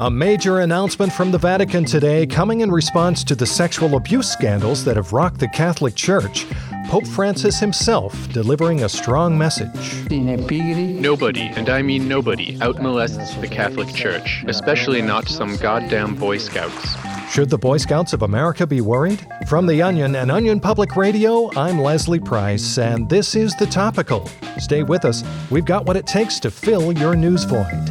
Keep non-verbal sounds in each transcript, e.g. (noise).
A major announcement from the Vatican today coming in response to the sexual abuse scandals that have rocked the Catholic Church. Pope Francis himself delivering a strong message. Nobody, and I mean nobody, outmolests the Catholic Church, especially not some goddamn Boy Scouts. Should the Boy Scouts of America be worried? From The Onion and Onion Public Radio, I'm Leslie Price, and this is The Topical. Stay with us. We've got what it takes to fill your news void.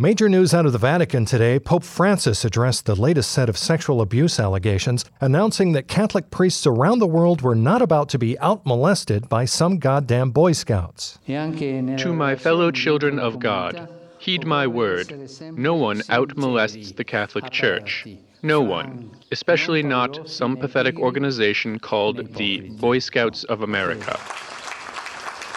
Major news out of the Vatican today Pope Francis addressed the latest set of sexual abuse allegations, announcing that Catholic priests around the world were not about to be out molested by some goddamn Boy Scouts. To my fellow children of God, heed my word. No one out molests the Catholic Church. No one, especially not some pathetic organization called the Boy Scouts of America.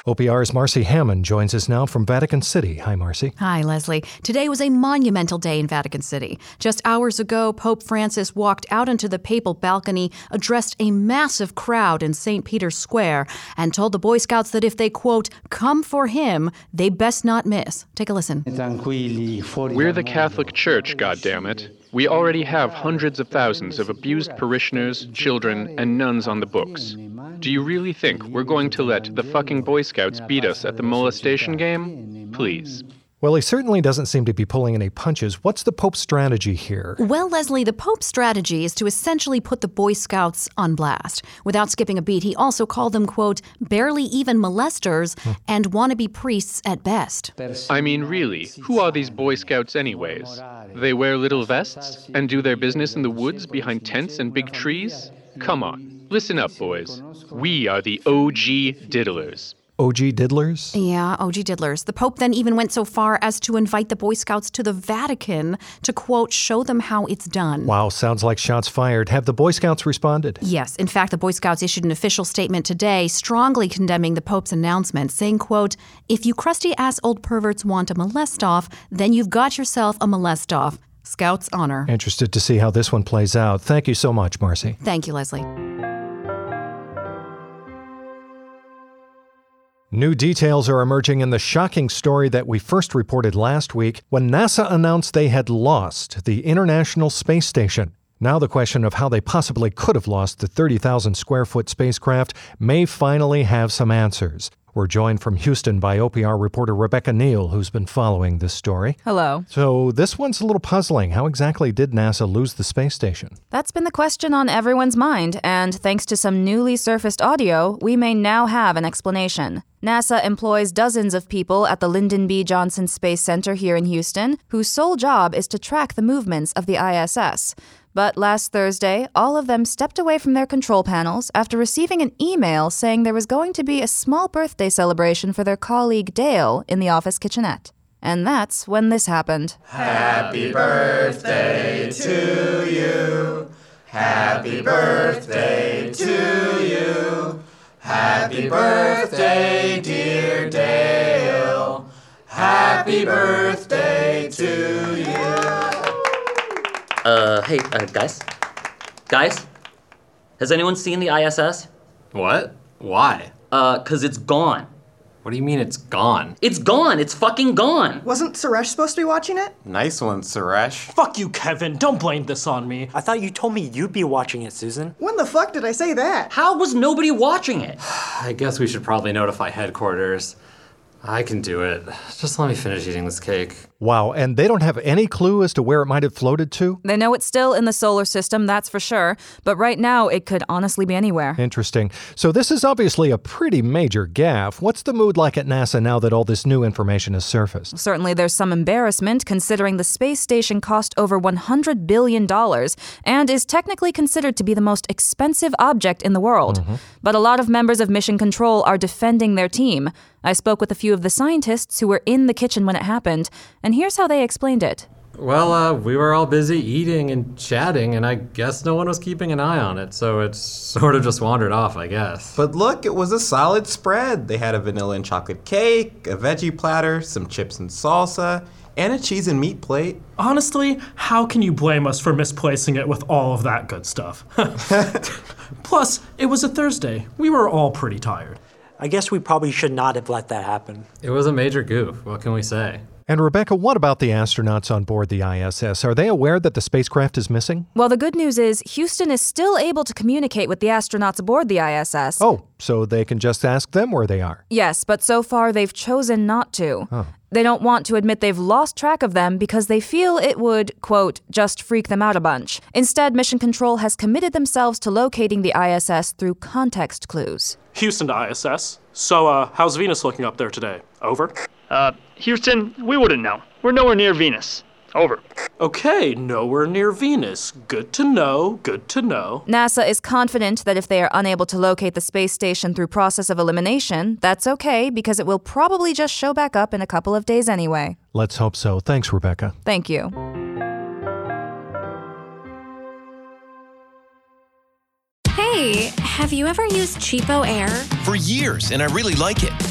OPR's Marcy Hammond joins us now from Vatican City. Hi, Marcy. Hi, Leslie. Today was a monumental day in Vatican City. Just hours ago, Pope Francis walked out onto the papal balcony, addressed a massive crowd in St. Peter's Square, and told the Boy Scouts that if they, quote, come for him, they best not miss. Take a listen. We're the Catholic Church, goddammit. We already have hundreds of thousands of abused parishioners, children, and nuns on the books. Do you really think we're going to let the fucking Boy Scouts beat us at the molestation game? Please. Well, he certainly doesn't seem to be pulling any punches. What's the Pope's strategy here? Well, Leslie, the Pope's strategy is to essentially put the Boy Scouts on blast. Without skipping a beat, he also called them, quote, barely even molesters hmm. and wannabe priests at best. I mean, really, who are these Boy Scouts, anyways? They wear little vests and do their business in the woods behind tents and big trees? Come on, listen up, boys. We are the OG diddlers. OG diddlers? Yeah, OG diddlers. The Pope then even went so far as to invite the Boy Scouts to the Vatican to, quote, show them how it's done. Wow, sounds like shots fired. Have the Boy Scouts responded? Yes. In fact, the Boy Scouts issued an official statement today strongly condemning the Pope's announcement, saying, quote, if you crusty ass old perverts want a molest off, then you've got yourself a molest off. Scouts honor. Interested to see how this one plays out. Thank you so much, Marcy. Thank you, Leslie. New details are emerging in the shocking story that we first reported last week when NASA announced they had lost the International Space Station. Now, the question of how they possibly could have lost the 30,000 square foot spacecraft may finally have some answers. We're joined from Houston by OPR reporter Rebecca Neal, who's been following this story. Hello. So, this one's a little puzzling. How exactly did NASA lose the space station? That's been the question on everyone's mind, and thanks to some newly surfaced audio, we may now have an explanation. NASA employs dozens of people at the Lyndon B. Johnson Space Center here in Houston, whose sole job is to track the movements of the ISS. But last Thursday, all of them stepped away from their control panels after receiving an email saying there was going to be a small birthday celebration for their colleague Dale in the office kitchenette. And that's when this happened. Happy birthday to you. Happy birthday to you. Happy birthday, dear Dale. Happy birthday to you. Uh, hey, uh, guys? Guys? Has anyone seen the ISS? What? Why? Uh, cause it's gone. What do you mean it's gone? It's gone! It's fucking gone! Wasn't Suresh supposed to be watching it? Nice one, Suresh. Fuck you, Kevin. Don't blame this on me. I thought you told me you'd be watching it, Susan. When the fuck did I say that? How was nobody watching it? (sighs) I guess we should probably notify headquarters. I can do it. Just let me finish eating this cake. Wow, and they don't have any clue as to where it might have floated to? They know it's still in the solar system, that's for sure, but right now it could honestly be anywhere. Interesting. So this is obviously a pretty major gaffe. What's the mood like at NASA now that all this new information has surfaced? Certainly there's some embarrassment considering the space station cost over $100 billion and is technically considered to be the most expensive object in the world. Mm-hmm. But a lot of members of Mission Control are defending their team. I spoke with a few of the scientists who were in the kitchen when it happened, and here's how they explained it. Well, uh, we were all busy eating and chatting, and I guess no one was keeping an eye on it, so it sort of just wandered off, I guess. But look, it was a solid spread. They had a vanilla and chocolate cake, a veggie platter, some chips and salsa, and a cheese and meat plate. Honestly, how can you blame us for misplacing it with all of that good stuff? (laughs) Plus, it was a Thursday. We were all pretty tired. I guess we probably should not have let that happen. It was a major goof. What can we say? And Rebecca, what about the astronauts on board the ISS? Are they aware that the spacecraft is missing? Well, the good news is Houston is still able to communicate with the astronauts aboard the ISS. Oh, so they can just ask them where they are? Yes, but so far they've chosen not to. Oh. They don't want to admit they've lost track of them because they feel it would, quote, just freak them out a bunch. Instead, Mission Control has committed themselves to locating the ISS through context clues. Houston to ISS. So, uh, how's Venus looking up there today? Over? Uh, Houston, we wouldn't know. We're nowhere near Venus. Over. Okay, nowhere near Venus. Good to know, good to know. NASA is confident that if they are unable to locate the space station through process of elimination, that's okay because it will probably just show back up in a couple of days anyway. Let's hope so. Thanks, Rebecca. Thank you. Hey, have you ever used Cheapo Air? For years, and I really like it.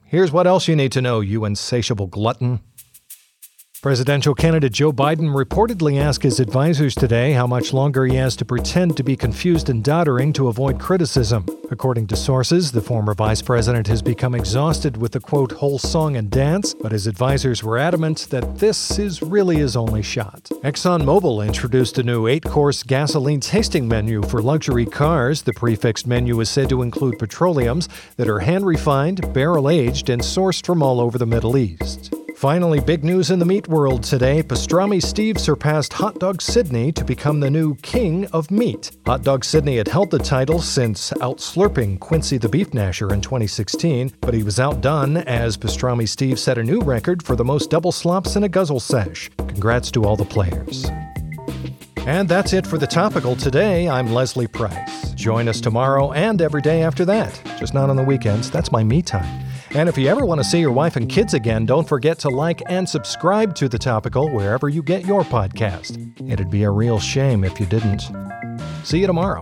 Here's what else you need to know, you insatiable glutton. Presidential candidate Joe Biden reportedly asked his advisors today how much longer he has to pretend to be confused and doddering to avoid criticism. According to sources, the former vice president has become exhausted with the quote, whole song and dance, but his advisors were adamant that this is really his only shot. ExxonMobil introduced a new eight course gasoline tasting menu for luxury cars. The prix fixe menu is said to include petroleums that are hand refined, barrel aged, and sourced from all over the Middle East. Finally, big news in the meat world today. Pastrami Steve surpassed Hot Dog Sydney to become the new king of meat. Hot Dog Sydney had held the title since outslurping Quincy the Beef Gnasher in 2016, but he was outdone as Pastrami Steve set a new record for the most double slops in a guzzle sesh. Congrats to all the players. And that's it for the topical today. I'm Leslie Price. Join us tomorrow and every day after that, just not on the weekends. That's my me time. And if you ever want to see your wife and kids again, don't forget to like and subscribe to The Topical wherever you get your podcast. It'd be a real shame if you didn't. See you tomorrow.